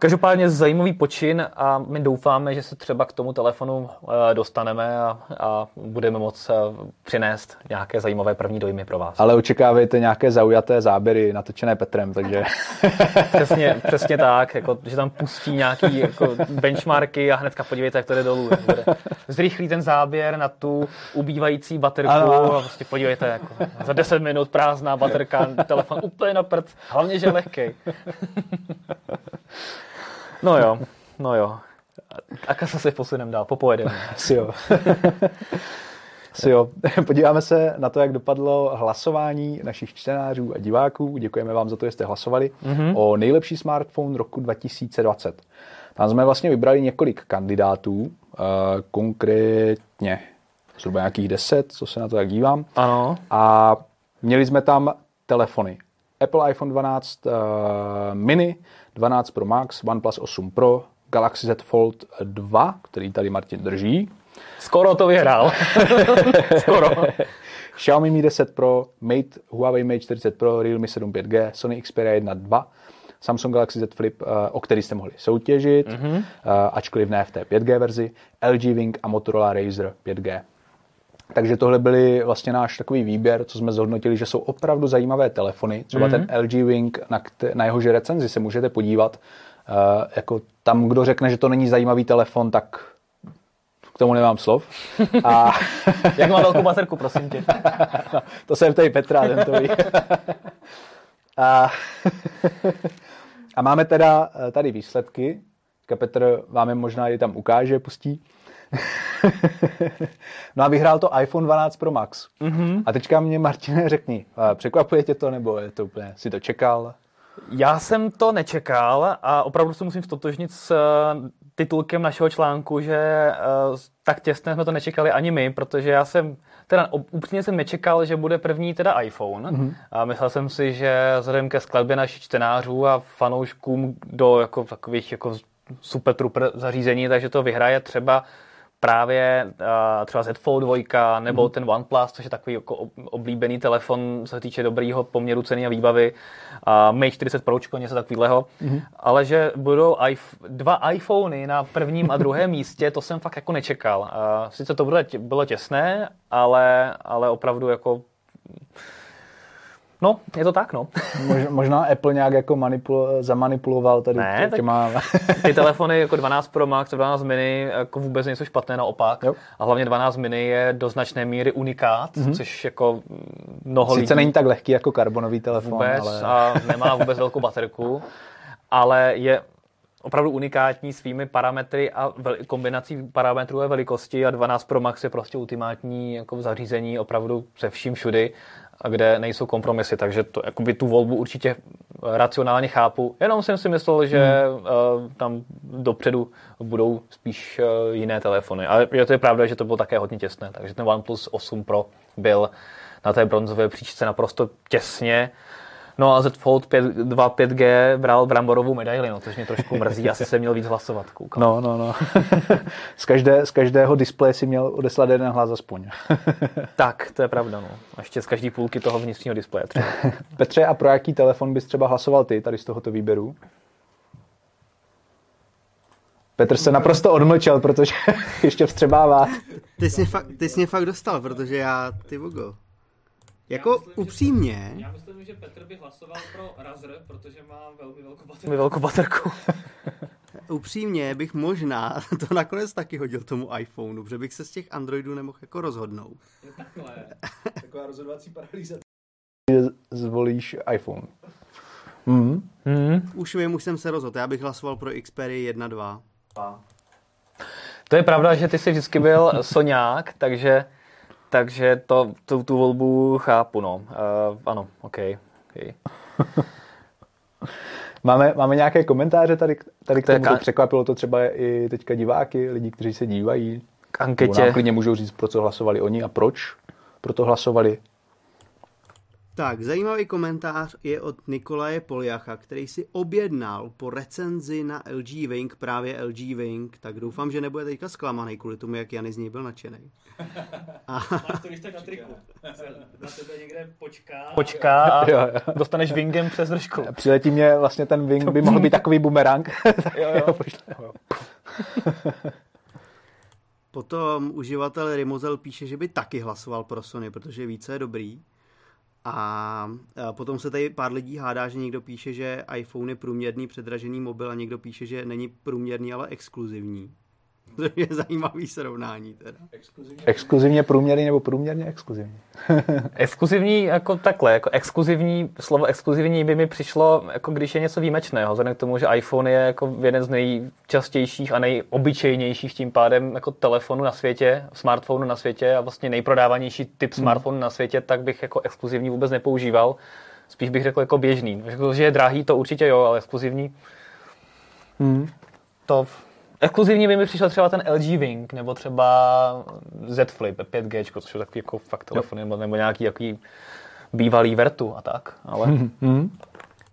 Každopádně zajímavý počin a my doufáme, že se třeba k tomu telefonu eh, dostaneme a, a budeme moct eh, přinést nějaké zajímavé první dojmy pro vás. Ale očekávejte nějaké zaujaté záběry natočené Petrem, takže... přesně, přesně tak, jako, že tam pustí nějaký jako benchmarky a hnedka podívejte, jak to jde dolů. Bude. Zrychlí ten záběr na tu ubývající baterku ano. a prostě podívejte, jako, za 10 minut prázdná baterka, telefon úplně na prd, hlavně, že lehký. No jo, no jo. A kasa se posunem dál, popojedeme. Asi jo. Asi jo. Podíváme se na to, jak dopadlo hlasování našich čtenářů a diváků. Děkujeme vám za to, že jste hlasovali mm-hmm. o nejlepší smartphone roku 2020. Tam jsme vlastně vybrali několik kandidátů, uh, konkrétně zhruba nějakých deset, co se na to tak dívám. Ano. A měli jsme tam telefony. Apple iPhone 12 uh, mini, 12 Pro Max, OnePlus 8 Pro, Galaxy Z Fold 2, který tady Martin drží. Skoro to vyhrál. Skoro. Xiaomi Mi 10 Pro, Mate, Huawei Mate 40 Pro, Realme 7 5G, Sony Xperia 1 2, Samsung Galaxy Z Flip, eh, o který jste mohli soutěžit, mm-hmm. ačkoliv ne v té 5G verzi, LG Wing a Motorola Razer 5G. Takže tohle byly vlastně náš takový výběr, co jsme zhodnotili, že jsou opravdu zajímavé telefony. Třeba mm-hmm. ten LG Wing, na, kte- na jehož recenzi se můžete podívat. Uh, jako tam, kdo řekne, že to není zajímavý telefon, tak k tomu nemám slov. A... Jak má velkou baterku, prosím tě. no, to jsem tady Petra, ten to ví. a... a máme teda eh, tady výsledky. Petr vám je možná i tam ukáže, pustí. no a vyhrál to iPhone 12 Pro Max. Mm-hmm. A teďka mě, Martine, řekni, překvapuje tě to, nebo je to úplně, si to čekal? Já jsem to nečekal a opravdu se musím stotožnit s eh, titulkem našeho článku, že uh, tak těsně jsme to nečekali ani my, protože já jsem, teda úplně jsem nečekal, že bude první teda iPhone. Mm-hmm. A myslel jsem si, že vzhledem ke skladbě našich čtenářů a fanouškům do jako, takových jako super trooper zařízení, takže to vyhraje třeba právě uh, třeba Z Fold 2 nebo mm. ten OnePlus, což je takový jako oblíbený telefon, co se týče dobrýho poměru ceny a výbavy, uh, Mate 40 Pročko, něco takového, mm. ale že budou dva iPhony na prvním a druhém místě, to jsem fakt jako nečekal. Uh, sice to bylo, bylo těsné, ale, ale opravdu jako No, je to tak, no. Mož, možná Apple nějak jako manipul, zamanipuloval tady ne, těma... ty telefony jako 12 Pro Max, 12 mini jako vůbec nejsou špatné, naopak. Jo. A hlavně 12 mini je do značné míry unikát, mm-hmm. což jako mnoho Sice lidí... není tak lehký jako karbonový telefon, vůbec, ale... a nemá vůbec velkou baterku, ale je opravdu unikátní svými parametry a kombinací parametrů a velikosti a 12 Pro Max je prostě ultimátní jako zařízení opravdu se vším všudy a kde nejsou kompromisy, takže to, jakoby tu volbu určitě racionálně chápu. Jenom jsem si myslel, že hmm. uh, tam dopředu budou spíš uh, jiné telefony. A je to je pravda, že to bylo také hodně těsné, takže ten OnePlus 8 Pro byl na té bronzové příčce naprosto těsně. No a Z Fold 5, 2 5G bral bramborovou medaili, no, což mě trošku mrzí, asi se měl víc hlasovat. Koukal. No, no, no. z, každé, z každého displeje si měl odeslat jeden hlas aspoň. tak, to je pravda, no. A ještě z každé půlky toho vnitřního displeje třeba. Petře, a pro jaký telefon bys třeba hlasoval ty tady z tohoto výběru? Petr se naprosto odmlčel, protože ještě vstřebává. Ty jsi, mě fakt, ty jsi mě fakt dostal, protože já, ty vogo. Jako já myslím, upřímně... Že, já myslím, že Petr by hlasoval pro Razer, protože má velmi velkou baterku. velkou baterku. upřímně bych možná to nakonec taky hodil tomu iPhoneu, protože bych se z těch Androidů nemohl jako rozhodnout. takhle. Taková rozhodovací paralýza. Zvolíš iPhone. Mm. Mm. Už vím, už jsem se rozhodl. Já bych hlasoval pro Xperia 1.2. To je pravda, že ty jsi vždycky byl soňák, takže, takže to, tu, tu volbu chápu, no. Uh, ano, OK. okay. Máme, máme nějaké komentáře tady, tady k tomu, to překvapilo to třeba i teďka diváky, lidi, kteří se dívají. K anketě. Klidně můžou říct, pro co hlasovali oni a proč pro to hlasovali. Tak, zajímavý komentář je od Nikolaje Poliacha, který si objednal po recenzi na LG Wing, právě LG Wing, tak doufám, že nebude teďka zklamaný kvůli tomu, jak Jany z něj byl nadšený. A... Máš to když na triku. Na tebe někde počká, počká a jo, jo. dostaneš Wingem přes držku. Přiletí mě vlastně ten Wing, by mohl být takový bumerang. jo, jo. Potom uživatel Rimozel píše, že by taky hlasoval pro Sony, protože více je dobrý. A potom se tady pár lidí hádá, že někdo píše, že iPhone je průměrný předražený mobil a někdo píše, že není průměrný, ale exkluzivní. To je zajímavý srovnání teda. Exkluzivně, exkluzivně průměrný nebo průměrně exkluzivní? exkluzivní jako takhle, jako exkluzivní, slovo exkluzivní by mi přišlo, jako když je něco výjimečného, vzhledem k tomu, že iPhone je jako jeden z nejčastějších a nejobyčejnějších tím pádem jako telefonu na světě, smartphonu na světě a vlastně nejprodávanější typ hmm. smartphonu na světě, tak bych jako exkluzivní vůbec nepoužíval. Spíš bych řekl jako běžný. Řekl, že je drahý, to určitě jo, ale exkluzivní. Hmm. To Exkluzivní by mi přišel třeba ten LG Wing, nebo třeba Z Flip 5G, což jsou takový jako fakt telefony, nebo, nebo nějaký jaký bývalý Vertu a tak. Ale... Mhm.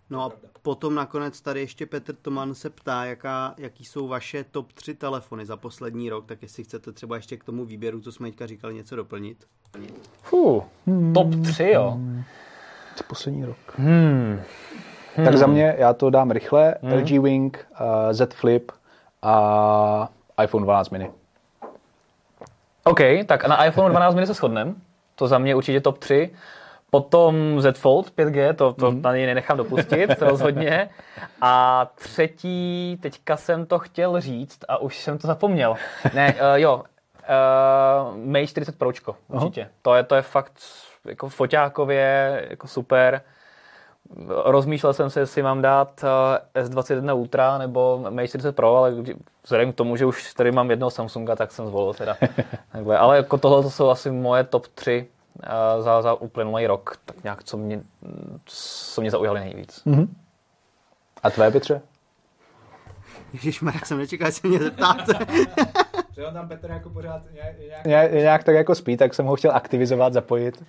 No a potom nakonec tady ještě Petr Toman se ptá, jaká, jaký jsou vaše top 3 telefony za poslední rok, tak jestli chcete třeba ještě k tomu výběru, co jsme teďka říkali, něco doplnit. Fuh, top 3 jo. Hmm. Co poslední rok. Hmm. Hmm. Tak za mě, já to dám rychle, hmm. LG Wing, uh, Z Flip, a iPhone 12 mini. OK, tak na iPhone 12 mini se shodneme. To za mě určitě top 3. Potom Z Fold 5G, to, to mm. na něj nenechám dopustit, rozhodně. A třetí, teďka jsem to chtěl říct a už jsem to zapomněl. Ne, uh, jo, uh, Mate 40 Pročko, určitě. Uh-huh. To je, to je fakt jako foťákově jako super. Rozmýšlel jsem se, jestli mám dát eh, S21 Ultra nebo Mate 40 Pro, ale vzhledem k tomu, že už tady mám jednoho Samsunga, tak jsem zvolil teda. Takhle. Ale jako tohle to jsou asi moje top 3 eh, za, za uplynulý rok, tak nějak, co mě, co mě zaujaly nejvíc. Mm-hmm. A tvé, Petře? Ježišmarja, jsem nečekal, že se mě zeptáte. Že on tam Petr jako pořád nějak, nějak... nějak tak jako spí, tak jsem ho chtěl aktivizovat, zapojit.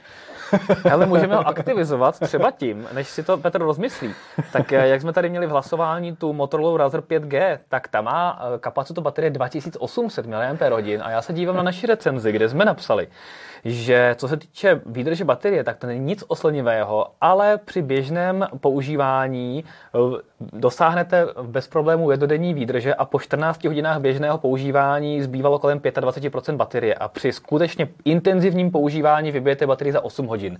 Ale můžeme ho aktivizovat třeba tím, než si to Petr rozmyslí. Tak eh, jak jsme tady měli v hlasování tu Motorola Razr 5G, tak ta má eh, kapacitu baterie 2800 mAh a já se dívám na naši recenzi, kde jsme napsali, že co se týče výdrže baterie, tak to není nic oslenivého, ale při běžném používání eh, dosáhnete bez problémů jednodenní výdrže a po 14 hodinách běžného používání zbývalo kolem 25% baterie a při skutečně intenzivním používání vybijete baterii za 8 hodin.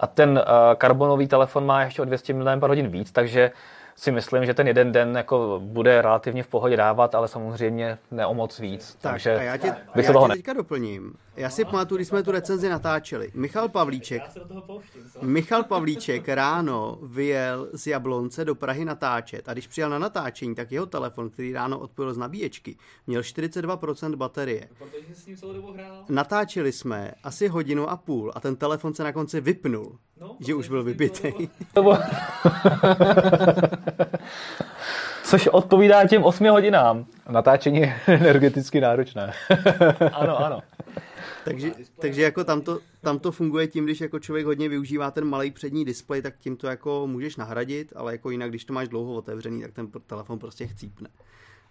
A ten uh, karbonový telefon má ještě o 200 mAh víc, takže si myslím, že ten jeden den jako bude relativně v pohodě dávat, ale samozřejmě ne o moc víc. Tak, takže a já tě, a já toho tě teďka doplním. Já si pamatuju, když jsme tu recenzi natáčeli. Michal Pavlíček, Michal Pavlíček ráno vyjel z Jablonce do Prahy natáčet a když přijel na natáčení, tak jeho telefon, který ráno odpojil z nabíječky, měl 42% baterie. Protože s ním celou dobu hrál. Natáčeli jsme asi hodinu a půl a ten telefon se na konci vypnul, no, že už byl vybitý. Což odpovídá těm 8 hodinám. Natáčení je energeticky náročné. ano, ano. takže, takže jako tam to, tam to funguje tím, když jako člověk hodně využívá ten malý přední displej, tak tím to jako můžeš nahradit, ale jako jinak, když to máš dlouho otevřený, tak ten telefon prostě chcípne.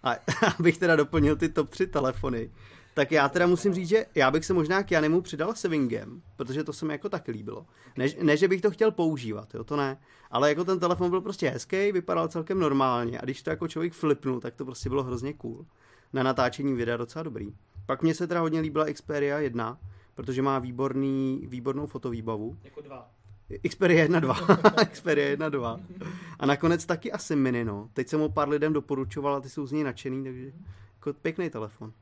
A abych teda doplnil ty top 3 telefony, tak já teda musím říct, že já bych se možná k Janemu přidal Savingem, protože to se mi jako tak líbilo. Ne, ne, že bych to chtěl používat, jo, to ne. Ale jako ten telefon byl prostě hezký, vypadal celkem normálně a když to jako člověk flipnul, tak to prostě bylo hrozně cool. Na natáčení videa docela dobrý. Pak mně se teda hodně líbila Xperia 1, protože má výborný, výbornou fotovýbavu. Jako dva. Xperia 1 2. Xperia 1 2. A nakonec taky asi mini, no. Teď jsem ho pár lidem doporučoval a ty jsou z něj nadšený, takže jako pěkný telefon.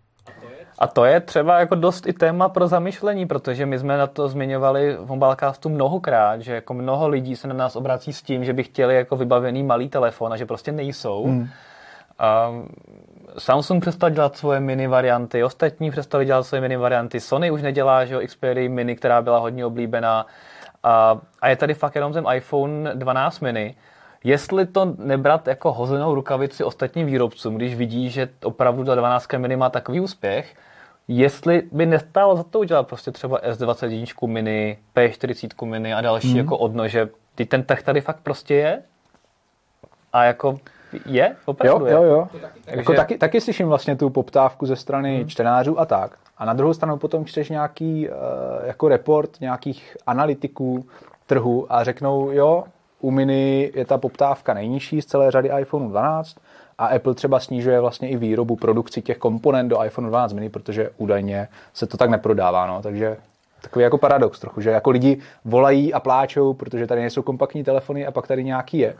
A to je třeba jako dost i téma pro zamyšlení, protože my jsme na to zmiňovali v Mobilecastu mnohokrát, že jako mnoho lidí se na nás obrací s tím, že by chtěli jako vybavený malý telefon a že prostě nejsou. Hmm. A Samsung přestal dělat svoje mini varianty, ostatní přestali dělat svoje mini varianty, Sony už nedělá, že jo, Xperia mini, která byla hodně oblíbená. A, a je tady fakt jenom ten iPhone 12 mini, jestli to nebrat jako hozenou rukavici ostatním výrobcům, když vidí, že opravdu ta 12 mini má takový úspěch, jestli by nestálo za to udělat prostě třeba S21 mini, P40 mini a další mm. jako odnože. Ty ten trh tady fakt prostě je a jako je, opravdu jo, jo, jo. je. Takže... Jako taky, taky slyším vlastně tu poptávku ze strany hmm. čtenářů a tak. A na druhou stranu potom čteš nějaký uh, jako report nějakých analytiků trhu a řeknou, jo, u Mini je ta poptávka nejnižší z celé řady iPhone 12 a Apple třeba snižuje vlastně i výrobu produkci těch komponent do iPhone 12 mini, protože údajně se to tak neprodává. No. Takže takový jako paradox trochu, že jako lidi volají a pláčou, protože tady nejsou kompaktní telefony a pak tady nějaký je.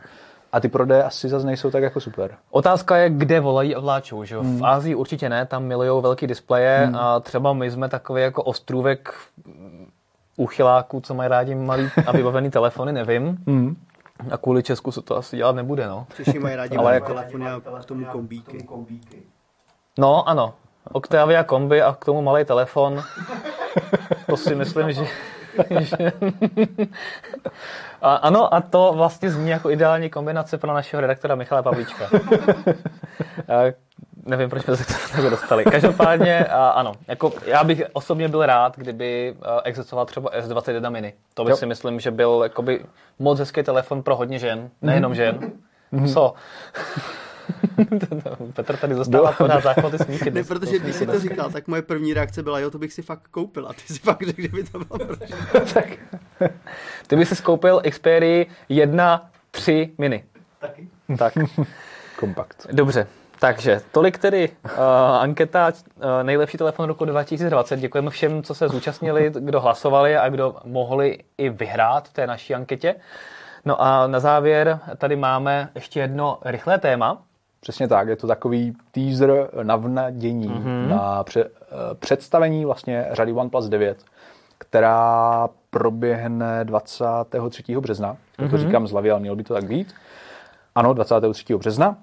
A ty prodeje asi zase nejsou tak jako super. Otázka je, kde volají a vláčou. Že? Hmm. V Ázii určitě ne, tam milují velký displeje hmm. a třeba my jsme takový jako ostrůvek uchyláků, co mají rádi malý a vybavený telefony, nevím. Hmm. A kvůli Česku se to asi dělat nebude, no. Češi mají rádi Ale jako... telefony a k tomu kombíky. No, ano. Octavia kombi a k tomu malý telefon. To si myslím, že... a, ano, a to vlastně zní jako ideální kombinace pro našeho redaktora Michala Pavlíčka. Nevím, proč jsme se k tomu dostali. Každopádně, a, ano, jako já bych osobně byl rád, kdyby existoval třeba S21 mini. To by jo. si myslím, že byl jakoby moc hezký telefon pro hodně žen, nejenom žen. Mm-hmm. Co? Petr tady zastává pořád záchvaty smíchy. Ne, protože když jsi to říkal, tak moje první reakce byla, jo, to bych si fakt koupil. A ty si fakt řekl, že by to bylo tak. Ty bys si skoupil Xperia 1, 3 mini. Taky. Tak. Kompakt. Dobře, takže tolik tedy uh, anketa uh, nejlepší telefon roku 2020. Děkujeme všem, co se zúčastnili, kdo hlasovali a kdo mohli i vyhrát v té naší anketě. No a na závěr tady máme ještě jedno rychlé téma. Přesně tak, je to takový teaser navnadění mm-hmm. na pře- eh, představení vlastně řady OnePlus 9, která proběhne 23. března. Mm-hmm. To říkám z hlavy, ale mělo by to tak být. Ano, 23. března.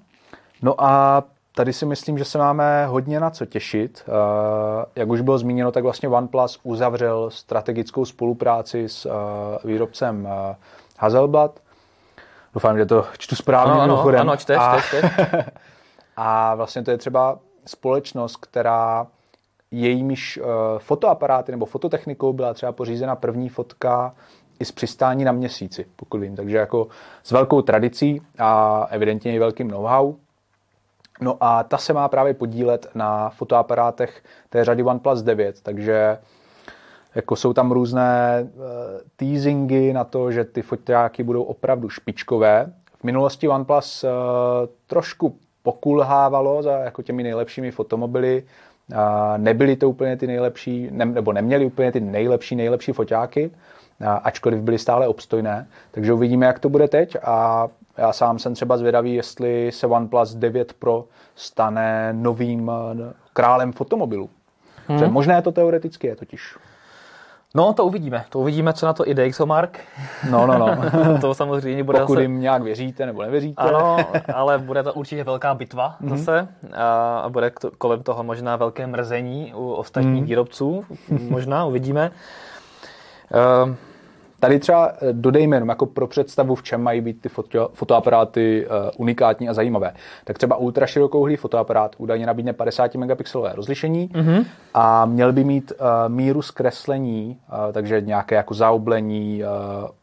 No a tady si myslím, že se máme hodně na co těšit. Eh, jak už bylo zmíněno, tak vlastně OnePlus uzavřel strategickou spolupráci s eh, výrobcem eh, Hazelblad. Doufám, že to čtu správně ano, mimochodem. Ano, čteš, a, čteš, čteš. a vlastně to je třeba společnost, která jejímiž fotoaparáty nebo fototechnikou byla třeba pořízena první fotka i z přistání na měsíci, pokud vím. Takže jako s velkou tradicí a evidentně i velkým know-how. No a ta se má právě podílet na fotoaparátech té řady OnePlus 9, takže jako jsou tam různé uh, teasingy na to, že ty fotáky budou opravdu špičkové. V minulosti OnePlus uh, trošku pokulhávalo za jako těmi nejlepšími fotomobily. Uh, nebyly to úplně ty nejlepší, ne, nebo neměli úplně ty nejlepší, nejlepší foťáky, ačkoliv byly stále obstojné. Takže uvidíme, jak to bude teď a já sám jsem třeba zvědavý, jestli se OnePlus 9 Pro stane novým eh, králem fotomobilů. Hmm. možné to teoreticky je totiž. No, to uvidíme. To uvidíme, co na to i Dexomark. No, no, no. to samozřejmě bude Pokud zase... jim nějak věříte nebo nevěříte. Ano, ale bude to určitě velká bitva mm-hmm. zase. A bude kolem toho možná velké mrzení u ostatních mm. výrobců. Možná, uvidíme. Uh, Tady třeba eh, dodejme jenom jako pro představu, v čem mají být ty foto, fotoaparáty uh, unikátní a zajímavé. Tak třeba ultraširokouhlý fotoaparát údajně nabídne 50 megapixelové rozlišení mm-hmm. a měl by mít uh, míru zkreslení, uh, takže nějaké jako zaoblení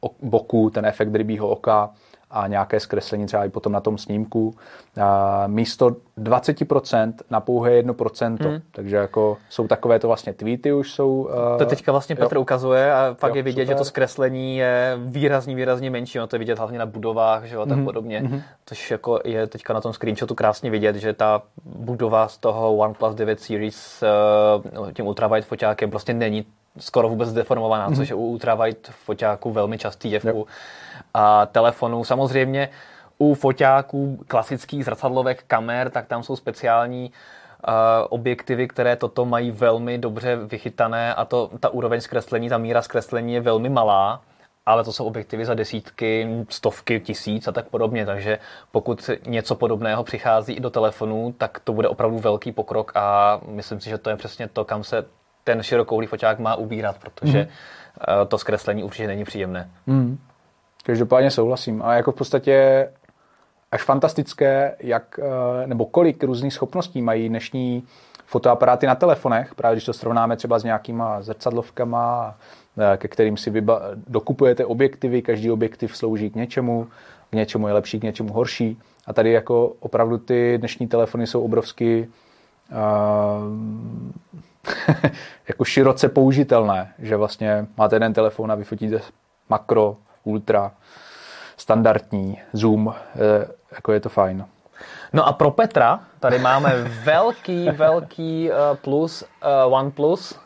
uh, boku, ten efekt rybího oka, a nějaké zkreslení třeba i potom na tom snímku. A místo 20% na pouhé 1%. Hmm. Takže jako jsou takové to vlastně tweety už jsou. To teďka vlastně Petr jo. ukazuje a fakt jo, je vidět, super. že to zkreslení je výrazně, výrazně menší. No to je vidět hlavně na budovách, že jo, a tak hmm. podobně. Hmm. Tož jako je teďka na tom screenshotu krásně vidět, že ta budova z toho OnePlus 9 Series uh, tím ultrawide foťákem prostě není skoro vůbec deformovaná, mm-hmm. což je u ultrawide foťáku velmi častý jev u a telefonů. Samozřejmě u foťáků klasických zrcadlovek kamer, tak tam jsou speciální uh, objektivy, které toto mají velmi dobře vychytané a to, ta úroveň zkreslení, ta míra zkreslení je velmi malá, ale to jsou objektivy za desítky, stovky, tisíc a tak podobně, takže pokud něco podobného přichází i do telefonu, tak to bude opravdu velký pokrok a myslím si, že to je přesně to, kam se ten širokouhlý foťák má ubírat, protože mm. to zkreslení určitě není příjemné. Mm. Každopádně souhlasím. A jako v podstatě až fantastické, jak, eh, nebo kolik různých schopností mají dnešní fotoaparáty na telefonech, právě když to srovnáme třeba s nějakýma zrcadlovkama, eh, ke kterým si vyba- dokupujete objektivy, každý objektiv slouží k něčemu, k něčemu je lepší, k něčemu horší. A tady jako opravdu ty dnešní telefony jsou obrovsky uh, jako široce použitelné, že vlastně máte jeden telefon a vyfotíte makro, ultra, standardní, zoom, eh, jako je to fajn. No a pro Petra tady máme velký, velký uh, plus uh, OnePlus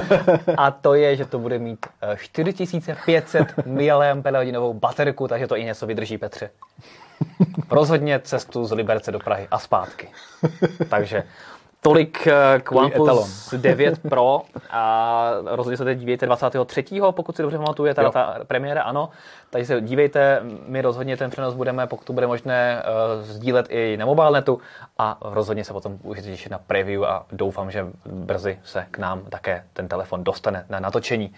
a to je, že to bude mít uh, 4500 mAh baterku, takže to i něco vydrží Petře. Rozhodně cestu z Liberce do Prahy a zpátky. Takže Tolik k OnePlus 9 Pro a rozhodně se teď dívejte 23. pokud si dobře pamatuje, ta, ta premiéra, ano. Takže se dívejte, my rozhodně ten přenos budeme, pokud to bude možné, uh, sdílet i na mobilnetu a rozhodně se potom můžete těšit na preview a doufám, že brzy se k nám také ten telefon dostane na natočení.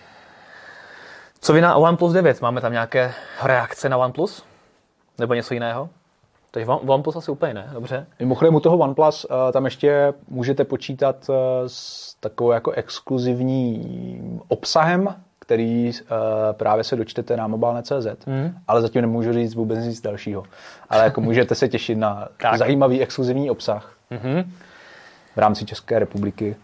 Co vy na OnePlus 9? Máme tam nějaké reakce na OnePlus? Nebo něco jiného? Takže OnePlus asi úplně ne, dobře. Mimochodem u toho OnePlus uh, tam ještě můžete počítat uh, s takovou jako exkluzivní obsahem, který uh, právě se dočtete na mobilne.cz, mm. ale zatím nemůžu říct vůbec nic dalšího. Ale jako můžete se těšit na zajímavý exkluzivní obsah mm-hmm. v rámci České republiky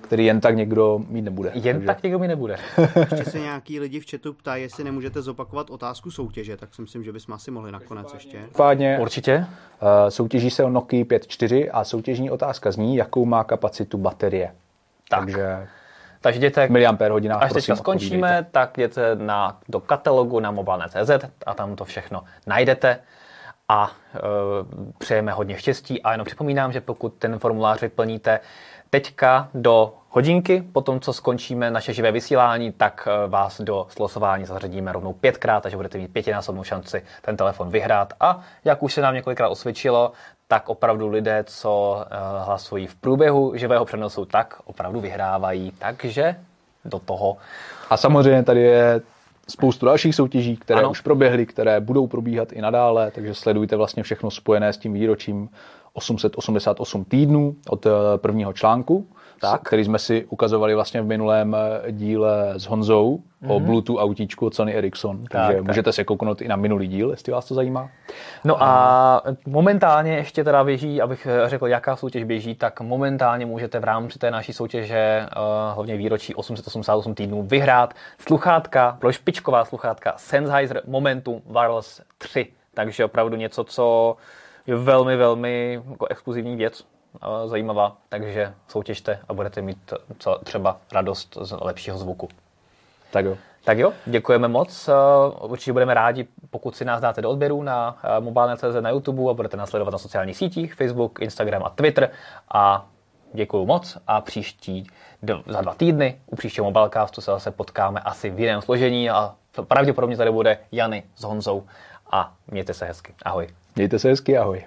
který jen tak někdo mít nebude. Jen takže... tak někdo mít nebude. Ještě se nějaký lidi v chatu ptají, jestli nemůžete zopakovat otázku soutěže, tak si myslím, že bychom asi mohli nakonec ještě. Pádně, Určitě. Uh, soutěží se o Nokia 5.4 a soutěžní otázka zní, jakou má kapacitu baterie. Tak. Takže takže jděte, miliampér hodinách, až teďka skončíme, odpovídejte. tak jděte na, do katalogu na mobilne.cz a tam to všechno najdete a e, přejeme hodně štěstí a jenom připomínám, že pokud ten formulář vyplníte teďka do hodinky, po tom, co skončíme naše živé vysílání, tak eh, vás do slosování zařadíme rovnou pětkrát, takže budete mít pětinásobnou šanci ten telefon vyhrát. A jak už se nám několikrát osvědčilo, tak opravdu lidé, co eh, hlasují v průběhu živého přenosu, tak opravdu vyhrávají. Takže do toho. A samozřejmě tady je spoustu dalších soutěží, které ano. už proběhly, které budou probíhat i nadále, takže sledujte vlastně všechno spojené s tím výročím 888 týdnů od eh, prvního článku, tak. který jsme si ukazovali vlastně v minulém eh, díle s Honzou mm-hmm. o mhm. Bluetooth autíčku od Sony Ericsson. Takže tak, můžete tak. se kouknout i na minulý díl, jestli vás to zajímá. No a momentálně ještě teda běží, abych eh, řekl, jaká soutěž běží, tak momentálně můžete v rámci té naší soutěže, hlavně výročí 888 týdnů, vyhrát sluchátka, pro špičková sluchátka Sennheiser Momentum Wireless 3. Takže opravdu něco, co je velmi, velmi jako exkluzivní věc, zajímavá, takže soutěžte a budete mít třeba radost z lepšího zvuku. Tak jo. Tak jo, děkujeme moc. Určitě budeme rádi, pokud si nás dáte do odběru na mobilné.cz na YouTube a budete nasledovat na sociálních sítích, Facebook, Instagram a Twitter. A děkuji moc a příští za dva týdny u příštího Mobilecastu se zase potkáme asi v jiném složení a pravděpodobně tady bude Jany s Honzou a mějte se hezky. Ahoj. Mějte se hezky, ahoj.